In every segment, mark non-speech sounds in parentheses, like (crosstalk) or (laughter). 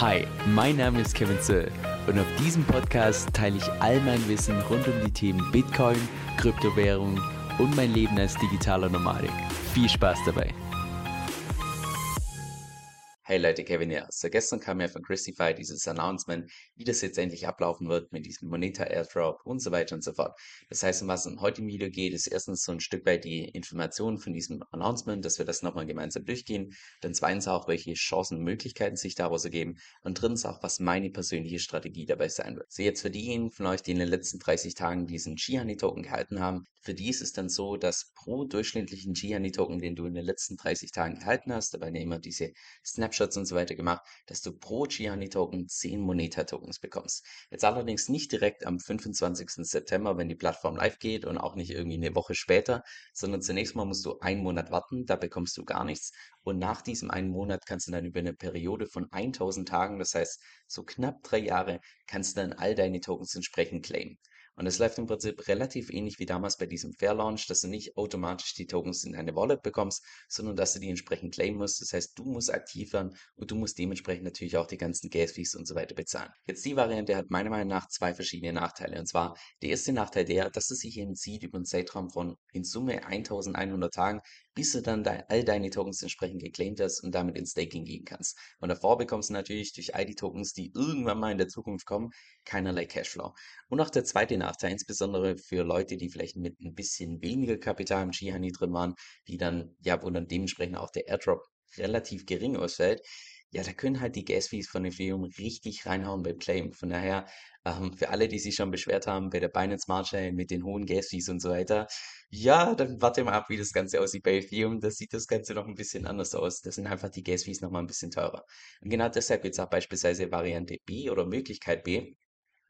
Hi, mein Name ist Kevin Zöll und auf diesem Podcast teile ich all mein Wissen rund um die Themen Bitcoin, Kryptowährung und mein Leben als digitaler Nomadik. Viel Spaß dabei! Hey Leute, Kevin hier. So gestern kam ja von Christify dieses Announcement, wie das jetzt endlich ablaufen wird mit diesem Moneta Airdrop und so weiter und so fort. Das heißt, um was es heute im Video geht, ist erstens so ein Stück weit die Information von diesem Announcement, dass wir das nochmal gemeinsam durchgehen. Dann zweitens auch, welche Chancen und Möglichkeiten sich daraus ergeben. Und drittens auch, was meine persönliche Strategie dabei sein wird. So jetzt für diejenigen von euch, die in den letzten 30 Tagen diesen Gihani Token gehalten haben, für die ist es dann so, dass pro durchschnittlichen Gihani Token, den du in den letzten 30 Tagen gehalten hast, dabei immer diese Snapshots Snapshots und so weiter gemacht, dass du pro Gianni-Token 10 Moneta-Tokens bekommst. Jetzt allerdings nicht direkt am 25. September, wenn die Plattform live geht und auch nicht irgendwie eine Woche später, sondern zunächst mal musst du einen Monat warten, da bekommst du gar nichts. Und nach diesem einen Monat kannst du dann über eine Periode von 1000 Tagen, das heißt so knapp drei Jahre, kannst du dann all deine Tokens entsprechend claimen. Und es läuft im Prinzip relativ ähnlich wie damals bei diesem Fair Launch, dass du nicht automatisch die Tokens in deine Wallet bekommst, sondern dass du die entsprechend claimen musst. Das heißt, du musst aktiv werden und du musst dementsprechend natürlich auch die ganzen Gas Fees und so weiter bezahlen. Jetzt die Variante hat meiner Meinung nach zwei verschiedene Nachteile. Und zwar der erste Nachteil der, dass es sich eben zieht über einen Zeitraum von in Summe 1100 Tagen, bis du dann de all deine Tokens entsprechend geclaimed hast und damit ins Staking gehen kannst. Und davor bekommst du natürlich durch all die Tokens, die irgendwann mal in der Zukunft kommen, keinerlei Cashflow. Und auch der zweite Nachteil, insbesondere für Leute, die vielleicht mit ein bisschen weniger Kapital im Gihani drin waren, die dann, ja, wo dann dementsprechend auch der Airdrop relativ gering ausfällt, ja, da können halt die Gas-Fees von Ethereum richtig reinhauen beim Claim. Von daher, ähm, für alle, die sich schon beschwert haben bei der Binance Smart Chain mit den hohen Gas-Fees und so weiter, ja, dann warte mal ab, wie das Ganze aussieht bei Ethereum. Da sieht das Ganze noch ein bisschen anders aus. Das sind einfach die Gas-Fees noch mal ein bisschen teurer. Und genau deshalb jetzt auch beispielsweise Variante B oder Möglichkeit B,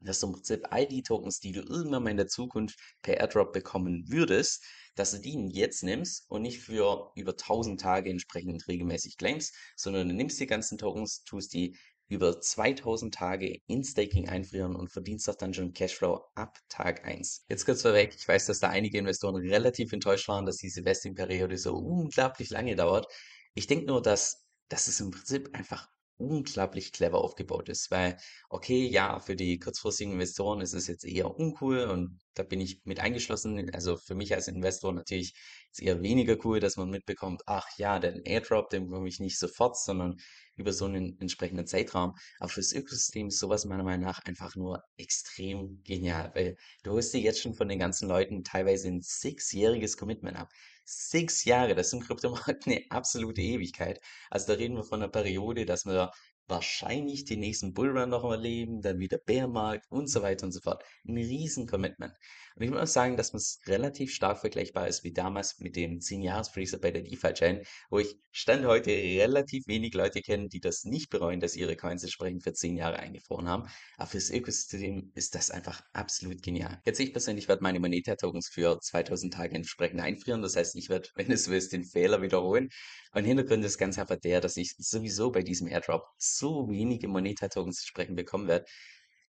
dass du im Prinzip all die Tokens, die du irgendwann mal in der Zukunft per Airdrop bekommen würdest, dass du die jetzt nimmst und nicht für über 1000 Tage entsprechend regelmäßig claimst, sondern du nimmst die ganzen Tokens, tust die über 2000 Tage in Staking einfrieren und verdienst doch dann schon Cashflow ab Tag 1. Jetzt kurz vorweg, ich weiß, dass da einige Investoren relativ enttäuscht waren, dass diese Vesting-Periode so unglaublich lange dauert. Ich denke nur, dass, dass es im Prinzip einfach unglaublich clever aufgebaut ist, weil, okay, ja, für die kurzfristigen Investoren ist es jetzt eher uncool und da bin ich mit eingeschlossen. Also für mich als Investor natürlich ist eher weniger cool, dass man mitbekommt, ach ja, den Airdrop, den bekomme ich nicht sofort, sondern über so einen entsprechenden Zeitraum. Aber fürs Ökosystem ist sowas meiner Meinung nach einfach nur extrem genial, weil du holst dir jetzt schon von den ganzen Leuten teilweise ein sechsjähriges Commitment ab. Sechs Jahre, das ist im Kryptomarkt eine (laughs) absolute Ewigkeit. Also da reden wir von einer Periode, dass wir wahrscheinlich den nächsten Bullrun noch erleben, dann wieder Bärmarkt und so weiter und so fort. Ein riesen Commitment. Und ich muss sagen, dass es relativ stark vergleichbar ist wie damals mit dem 10-Jahres-Freezer bei der DeFi-Chain, wo ich Stand heute relativ wenig Leute kenne, die das nicht bereuen, dass ihre Coins entsprechend für 10 Jahre eingefroren haben. Aber fürs Ökosystem ist das einfach absolut genial. Jetzt ich persönlich werde meine Moneta-Tokens für 2000 Tage entsprechend einfrieren. Das heißt, ich werde, wenn es ist, den Fehler wiederholen. Und Hintergrund ist ganz einfach der, dass ich sowieso bei diesem Airdrop so wenige Moneta-Tokens entsprechend bekommen werde,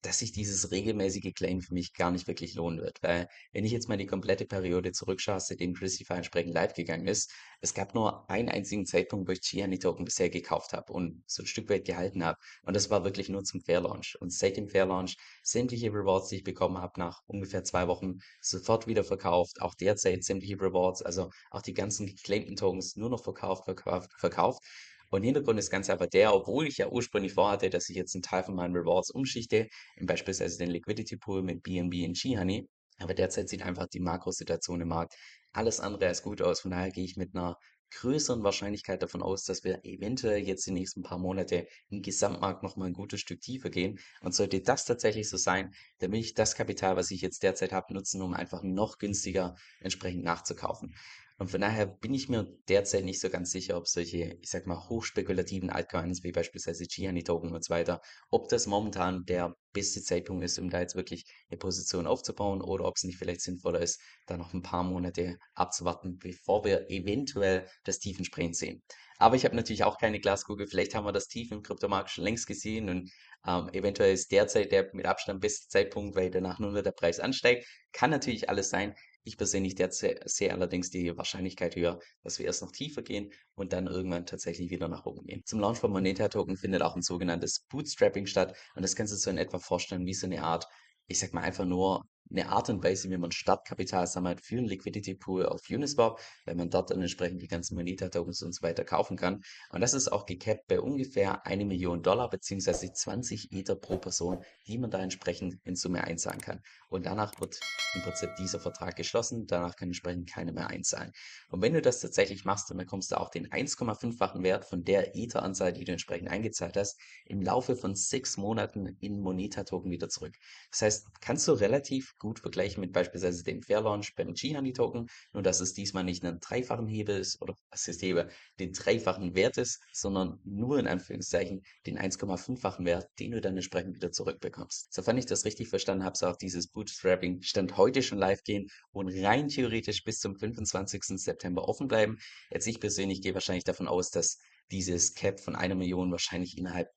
dass sich dieses regelmäßige Claim für mich gar nicht wirklich lohnen wird. Weil, wenn ich jetzt mal die komplette Periode zurückschaue, seitdem Christify entsprechend live gegangen ist, es gab nur einen einzigen Zeitpunkt, wo ich Gianni Token bisher gekauft habe und so ein Stück weit gehalten habe. Und das war wirklich nur zum Fair Launch. Und seit dem Fair Launch sämtliche Rewards, die ich bekommen habe, nach ungefähr zwei Wochen sofort wieder verkauft. Auch derzeit sämtliche Rewards, also auch die ganzen geclaimten Tokens nur noch verkauft, verkauft, verkauft. Und Hintergrund ist ganz einfach der, obwohl ich ja ursprünglich vorhatte, dass ich jetzt einen Teil von meinen Rewards umschichte, in beispielsweise den Liquidity Pool mit BNB und G-Honey, aber derzeit sieht einfach die Makrosituation im Markt alles andere als gut aus. Von daher gehe ich mit einer größeren Wahrscheinlichkeit davon aus, dass wir eventuell jetzt die nächsten paar Monate im Gesamtmarkt nochmal ein gutes Stück tiefer gehen. Und sollte das tatsächlich so sein, dann will ich das Kapital, was ich jetzt derzeit habe, nutzen, um einfach noch günstiger entsprechend nachzukaufen. Und von daher bin ich mir derzeit nicht so ganz sicher, ob solche, ich sag mal, hochspekulativen Altcoins wie beispielsweise Gianni Token und so weiter, ob das momentan der beste Zeitpunkt ist, um da jetzt wirklich eine Position aufzubauen oder ob es nicht vielleicht sinnvoller ist, da noch ein paar Monate abzuwarten, bevor wir eventuell das Tiefenspringen sehen. Aber ich habe natürlich auch keine Glaskugel. Vielleicht haben wir das Tief im Kryptomarkt schon längst gesehen und ähm, eventuell ist derzeit der mit Abstand beste Zeitpunkt, weil danach nur noch der Preis ansteigt. Kann natürlich alles sein. Ich persönlich sehe allerdings die Wahrscheinlichkeit höher, dass wir erst noch tiefer gehen und dann irgendwann tatsächlich wieder nach oben gehen. Zum Launch von Moneta Token findet auch ein sogenanntes Bootstrapping statt und das kannst du so in etwa vorstellen wie so eine Art ich sag mal einfach nur eine Art und Weise, wie man Startkapital sammelt für einen Liquidity Pool auf Uniswap, weil man dort dann entsprechend die ganzen Moneta-Tokens und so weiter kaufen kann. Und das ist auch gecapped bei ungefähr eine Million Dollar beziehungsweise 20 Ether pro Person, die man da entsprechend in Summe einzahlen kann. Und danach wird im Prinzip dieser Vertrag geschlossen. Danach kann entsprechend keine mehr einzahlen. Und wenn du das tatsächlich machst, dann bekommst du auch den 1,5-fachen Wert von der Ether-Anzahl, die du entsprechend eingezahlt hast, im Laufe von sechs Monaten in Moneta-Token wieder zurück. Das heißt, kannst du relativ gut vergleichen mit beispielsweise dem Fair Launch beim G-Honey-Token, nur dass es diesmal nicht einen dreifachen Hebel ist oder was ist Hebel, den dreifachen Wert ist, sondern nur in Anführungszeichen den 1,5-fachen Wert, den du dann entsprechend wieder zurückbekommst. Sofern ich das richtig verstanden habe, soll auch dieses Bootstrapping Stand heute schon live gehen und rein theoretisch bis zum 25. September offen bleiben. Jetzt ich persönlich gehe wahrscheinlich davon aus, dass dieses Cap von einer Million wahrscheinlich innerhalb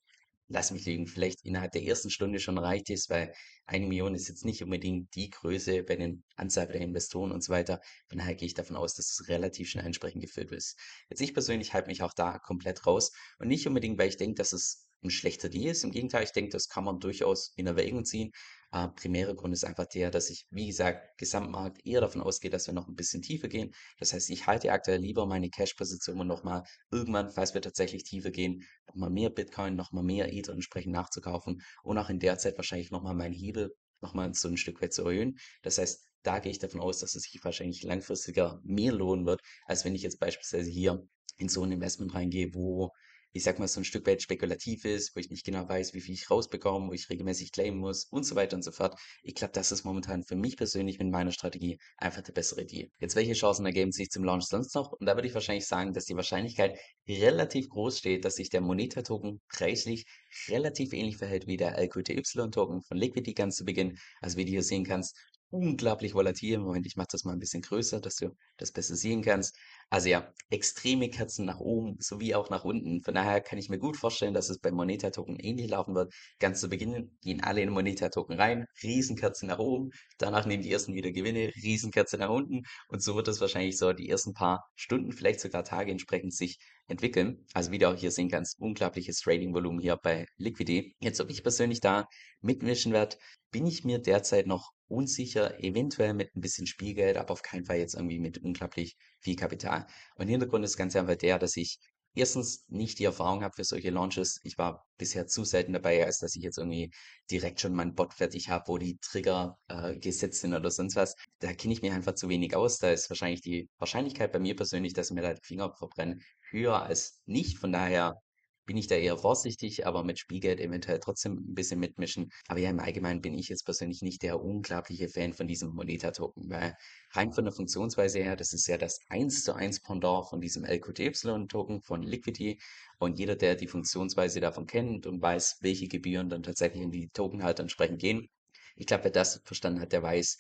lass mich liegen, vielleicht innerhalb der ersten Stunde schon reicht ist, weil eine Million ist jetzt nicht unbedingt die Größe bei den Anzahl der Investoren und so weiter. Von daher gehe ich davon aus, dass es relativ schnell entsprechend gefüllt ist. Jetzt ich persönlich halte mich auch da komplett raus und nicht unbedingt, weil ich denke, dass es ein schlechter Deal ist. Im Gegenteil, ich denke, das kann man durchaus in Erwägung ziehen. Äh, primärer Grund ist einfach der, dass ich, wie gesagt, Gesamtmarkt eher davon ausgehe, dass wir noch ein bisschen tiefer gehen. Das heißt, ich halte aktuell lieber meine Cash-Position und nochmal irgendwann, falls wir tatsächlich tiefer gehen, nochmal mehr Bitcoin, nochmal mehr Ether entsprechend nachzukaufen und auch in der Zeit wahrscheinlich nochmal meinen Hebel nochmal so ein Stück weit zu erhöhen. Das heißt, da gehe ich davon aus, dass es sich wahrscheinlich langfristiger mehr lohnen wird, als wenn ich jetzt beispielsweise hier in so ein Investment reingehe, wo ich sag mal, so ein Stück weit spekulativ ist, wo ich nicht genau weiß, wie viel ich rausbekomme, wo ich regelmäßig claimen muss und so weiter und so fort. Ich glaube, das ist momentan für mich persönlich mit meiner Strategie einfach der bessere Deal. Jetzt, welche Chancen ergeben sich zum Launch sonst noch? Und da würde ich wahrscheinlich sagen, dass die Wahrscheinlichkeit relativ groß steht, dass sich der Moneta-Token preislich relativ ähnlich verhält wie der LQTY-Token von Liquidity ganz zu Beginn. Also wie du hier sehen kannst, unglaublich volatil. Moment, ich mache das mal ein bisschen größer, dass du das besser sehen kannst. Also ja, extreme Kerzen nach oben sowie auch nach unten. Von daher kann ich mir gut vorstellen, dass es beim Moneta-Token ähnlich laufen wird. Ganz zu Beginn gehen alle in Moneta-Token rein, Riesenkerze nach oben, danach nehmen die ersten wieder Gewinne, Riesenkerze nach unten und so wird es wahrscheinlich so die ersten paar Stunden, vielleicht sogar Tage entsprechend sich entwickeln. Also wie du auch hier sehen kannst, unglaubliches Trading-Volumen hier bei Liquidity. Jetzt, ob ich persönlich da mitmischen werde, bin ich mir derzeit noch unsicher, eventuell mit ein bisschen Spielgeld, aber auf keinen Fall jetzt irgendwie mit unglaublich viel Kapital. Und Hintergrund ist ganz einfach der, dass ich erstens nicht die Erfahrung habe für solche Launches. Ich war bisher zu selten dabei, als dass ich jetzt irgendwie direkt schon meinen Bot fertig habe, wo die Trigger äh, gesetzt sind oder sonst was. Da kenne ich mir einfach zu wenig aus. Da ist wahrscheinlich die Wahrscheinlichkeit bei mir persönlich, dass mir da die Finger verbrennen, höher als nicht. Von daher bin ich da eher vorsichtig, aber mit Spielgeld eventuell trotzdem ein bisschen mitmischen. Aber ja, im Allgemeinen bin ich jetzt persönlich nicht der unglaubliche Fan von diesem Moneta-Token, weil rein von der Funktionsweise her, das ist ja das 1 zu 1 Pendant von diesem LQTY-Token von Liquidity. Und jeder, der die Funktionsweise davon kennt und weiß, welche Gebühren dann tatsächlich in die Token halt entsprechend gehen, ich glaube, wer das verstanden hat, der weiß,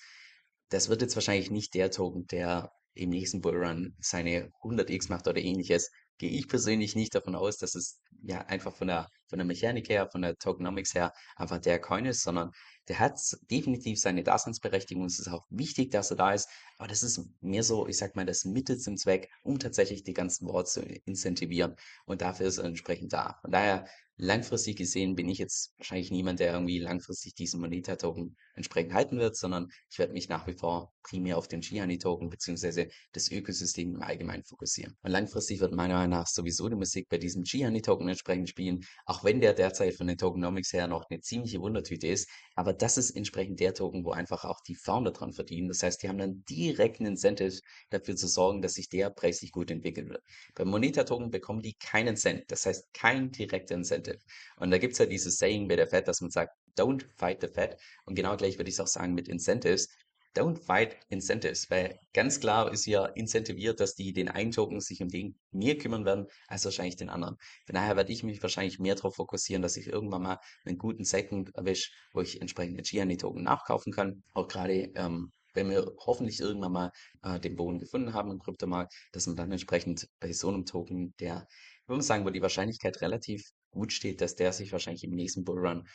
das wird jetzt wahrscheinlich nicht der Token, der im nächsten Bullrun seine 100x macht oder ähnliches, gehe ich persönlich nicht davon aus, dass es ja einfach von der, von der Mechanik her, von der Tokenomics her einfach der Coin ist, sondern der hat definitiv seine Daseinsberechtigung. Es ist auch wichtig, dass er da ist. Aber das ist mehr so, ich sag mal, das Mittel zum Zweck, um tatsächlich die ganzen Worte zu incentivieren. Und dafür ist er entsprechend da. Von daher langfristig gesehen bin ich jetzt wahrscheinlich niemand, der irgendwie langfristig diesen Moneta-Token entsprechend halten wird, sondern ich werde mich nach wie vor primär auf den Gianni-Token beziehungsweise das Ökosystem im Allgemeinen fokussieren. Und langfristig wird meiner Meinung nach sowieso die Musik bei diesem Gianni-Token entsprechend spielen, auch wenn der derzeit von den Tokenomics her noch eine ziemliche Wundertüte ist. Aber das ist entsprechend der Token, wo einfach auch die Founder dran verdienen. Das heißt, die haben dann direkten Incentive dafür zu sorgen, dass sich der preislich gut entwickeln wird. Beim Moneta-Token bekommen die keinen Cent. Das heißt, kein direkter Incentive. Und da gibt es ja dieses Saying bei der Fed, dass man sagt, don't fight the Fed. Und genau gleich würde ich es auch sagen mit Incentives. Don't fight incentives, weil ganz klar ist ja incentiviert, dass die den einen Token sich um den mehr kümmern werden, als wahrscheinlich den anderen. Von daher werde ich mich wahrscheinlich mehr darauf fokussieren, dass ich irgendwann mal einen guten Second erwische, wo ich entsprechende Gianni-Token nachkaufen kann. Auch gerade ähm, wenn wir hoffentlich irgendwann mal äh, den Boden gefunden haben im Kryptomarkt, dass man dann entsprechend bei so einem Token, der, würde sagen, wo die Wahrscheinlichkeit relativ gut steht, dass der sich wahrscheinlich im nächsten Bullrun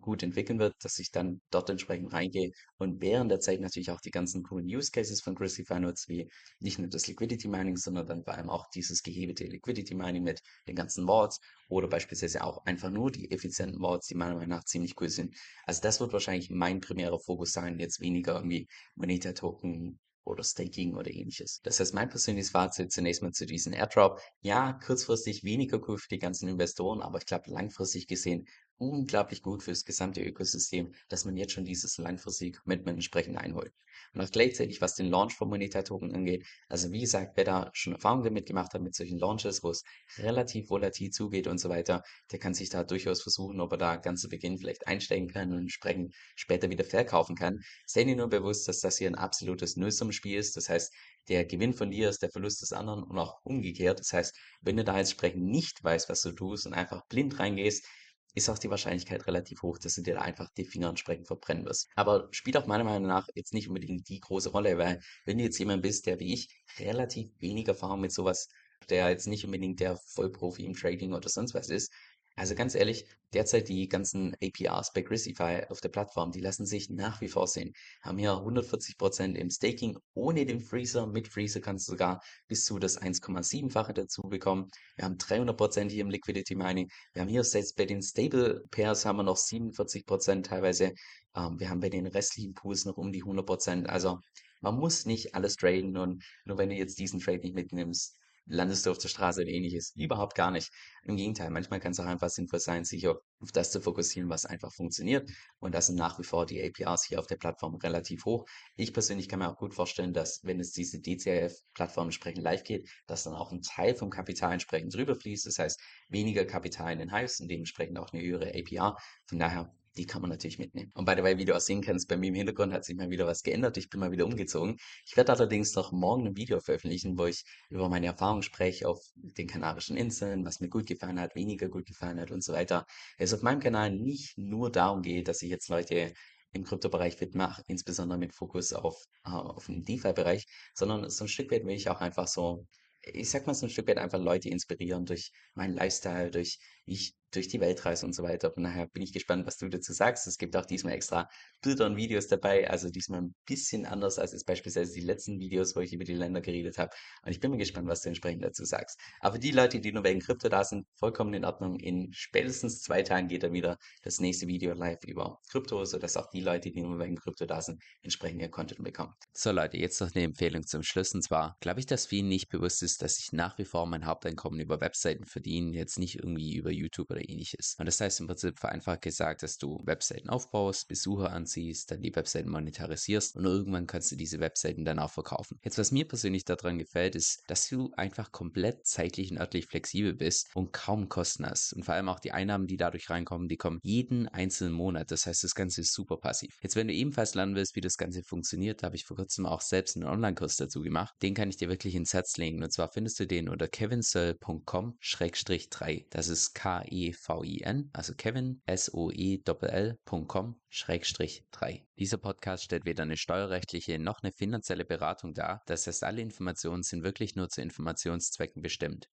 gut entwickeln wird, dass ich dann dort entsprechend reingehe und während der Zeit natürlich auch die ganzen coolen Use Cases von Christify nutze, wie nicht nur das Liquidity Mining, sondern dann vor allem auch dieses gehebete Liquidity Mining mit den ganzen Vaults oder beispielsweise auch einfach nur die effizienten Vaults, die meiner Meinung nach ziemlich cool sind. Also das wird wahrscheinlich mein primärer Fokus sein, jetzt weniger irgendwie Moneta Token oder Staking oder ähnliches. Das heißt, mein persönliches Fazit zunächst mal zu diesem Airdrop. Ja, kurzfristig weniger cool für die ganzen Investoren, aber ich glaube langfristig gesehen unglaublich gut fürs gesamte Ökosystem, dass man jetzt schon dieses langfristige Commitment entsprechend einholt. Und auch gleichzeitig, was den Launch von Moneta Token angeht. Also wie gesagt, wer da schon Erfahrung damit gemacht hat mit solchen Launches, wo es relativ volatil zugeht und so weiter, der kann sich da durchaus versuchen, ob er da ganz zu Beginn vielleicht einsteigen kann und entsprechend später wieder verkaufen kann. Sei dir nur bewusst, dass das hier ein absolutes Nullsummenspiel ist. Das heißt, der Gewinn von dir ist der Verlust des anderen und auch umgekehrt. Das heißt, wenn du da jetzt entsprechend nicht weißt, was du tust und einfach blind reingehst, ist auch die Wahrscheinlichkeit relativ hoch, dass du dir da einfach die Finger entsprechend verbrennen wirst. Aber spielt auch meiner Meinung nach jetzt nicht unbedingt die große Rolle, weil wenn du jetzt jemand bist, der wie ich relativ wenig Erfahrung mit sowas, der jetzt nicht unbedingt der Vollprofi im Trading oder sonst was ist, also ganz ehrlich, derzeit die ganzen APRs bei Grisify auf der Plattform, die lassen sich nach wie vor sehen. Haben hier 140% im Staking ohne den Freezer. Mit Freezer kannst du sogar bis zu das 1,7-fache dazu bekommen. Wir haben 300% hier im Liquidity Mining. Wir haben hier selbst bei den Stable Pairs haben wir noch 47% teilweise. Ähm, wir haben bei den restlichen Pools noch um die 100%. Also man muss nicht alles traden und nur wenn du jetzt diesen Trade nicht mitnimmst, landest du auf der Straße oder ähnliches. Überhaupt gar nicht. Im Gegenteil, manchmal kann es auch einfach sinnvoll sein, sich auf, das zu fokussieren, was einfach funktioniert. Und das sind nach wie vor die APRs hier auf der Plattform relativ hoch. Ich persönlich kann mir auch gut vorstellen, dass wenn es diese DCIF-Plattform entsprechend live geht, dass dann auch ein Teil vom Kapital entsprechend drüber fließt. Das heißt, weniger Kapital in den Hives und dementsprechend auch eine höhere APR. Von daher die kann man natürlich mitnehmen. Und by the way, wie du auch sehen kannst, bei mir im Hintergrund hat sich mal wieder was geändert. Ich bin mal wieder umgezogen. Ich werde allerdings noch morgen ein Video veröffentlichen, wo ich über meine Erfahrungen spreche auf den Kanarischen Inseln, was mir gut gefallen hat, weniger gut gefallen hat und so weiter. Es auf meinem Kanal nicht nur darum geht, dass ich jetzt Leute im Kryptobereich fit mache, insbesondere mit Fokus auf, äh, auf den DeFi-Bereich, sondern so ein Stück weit will ich auch einfach so ich sag mal so ein Stück weit einfach Leute inspirieren durch meinen Lifestyle, durch wie ich durch die Welt reise und so weiter. Von daher bin ich gespannt, was du dazu sagst. Es gibt auch diesmal extra Bilder und Videos dabei, also diesmal ein bisschen anders als es beispielsweise die letzten Videos, wo ich über die Länder geredet habe. Und ich bin mal gespannt, was du entsprechend dazu sagst. Aber die Leute, die nur wegen Krypto da sind, vollkommen in Ordnung. In spätestens zwei Tagen geht dann wieder das nächste Video live über Krypto, sodass auch die Leute, die nur wegen Krypto da sind, entsprechend ihr Content bekommen. So Leute, jetzt noch eine Empfehlung zum Schluss. Und zwar glaube ich, dass vielen nicht bewusst ist, dass ich nach wie vor mein Haupteinkommen über Webseiten verdiene, jetzt nicht irgendwie über YouTube oder ähnliches. Und das heißt im Prinzip vereinfacht gesagt, dass du Webseiten aufbaust, Besucher anziehst, dann die Webseiten monetarisierst und irgendwann kannst du diese Webseiten dann auch verkaufen. Jetzt, was mir persönlich daran gefällt, ist, dass du einfach komplett zeitlich und örtlich flexibel bist und kaum Kosten hast. Und vor allem auch die Einnahmen, die dadurch reinkommen, die kommen jeden einzelnen Monat. Das heißt, das Ganze ist super passiv. Jetzt, wenn du ebenfalls lernen willst, wie das Ganze funktioniert, da habe ich vor kurzem auch selbst einen Online-Kurs dazu gemacht. Den kann ich dir wirklich ins Herz legen. Und zwar findest du den unter kevinsoe.com-3. Das ist K-E-V-I-N, also Kevin, S-O-E-L.com, Schrägstrich 3. Dieser Podcast stellt weder eine steuerrechtliche noch eine finanzielle Beratung dar. Das heißt, alle Informationen sind wirklich nur zu Informationszwecken bestimmt.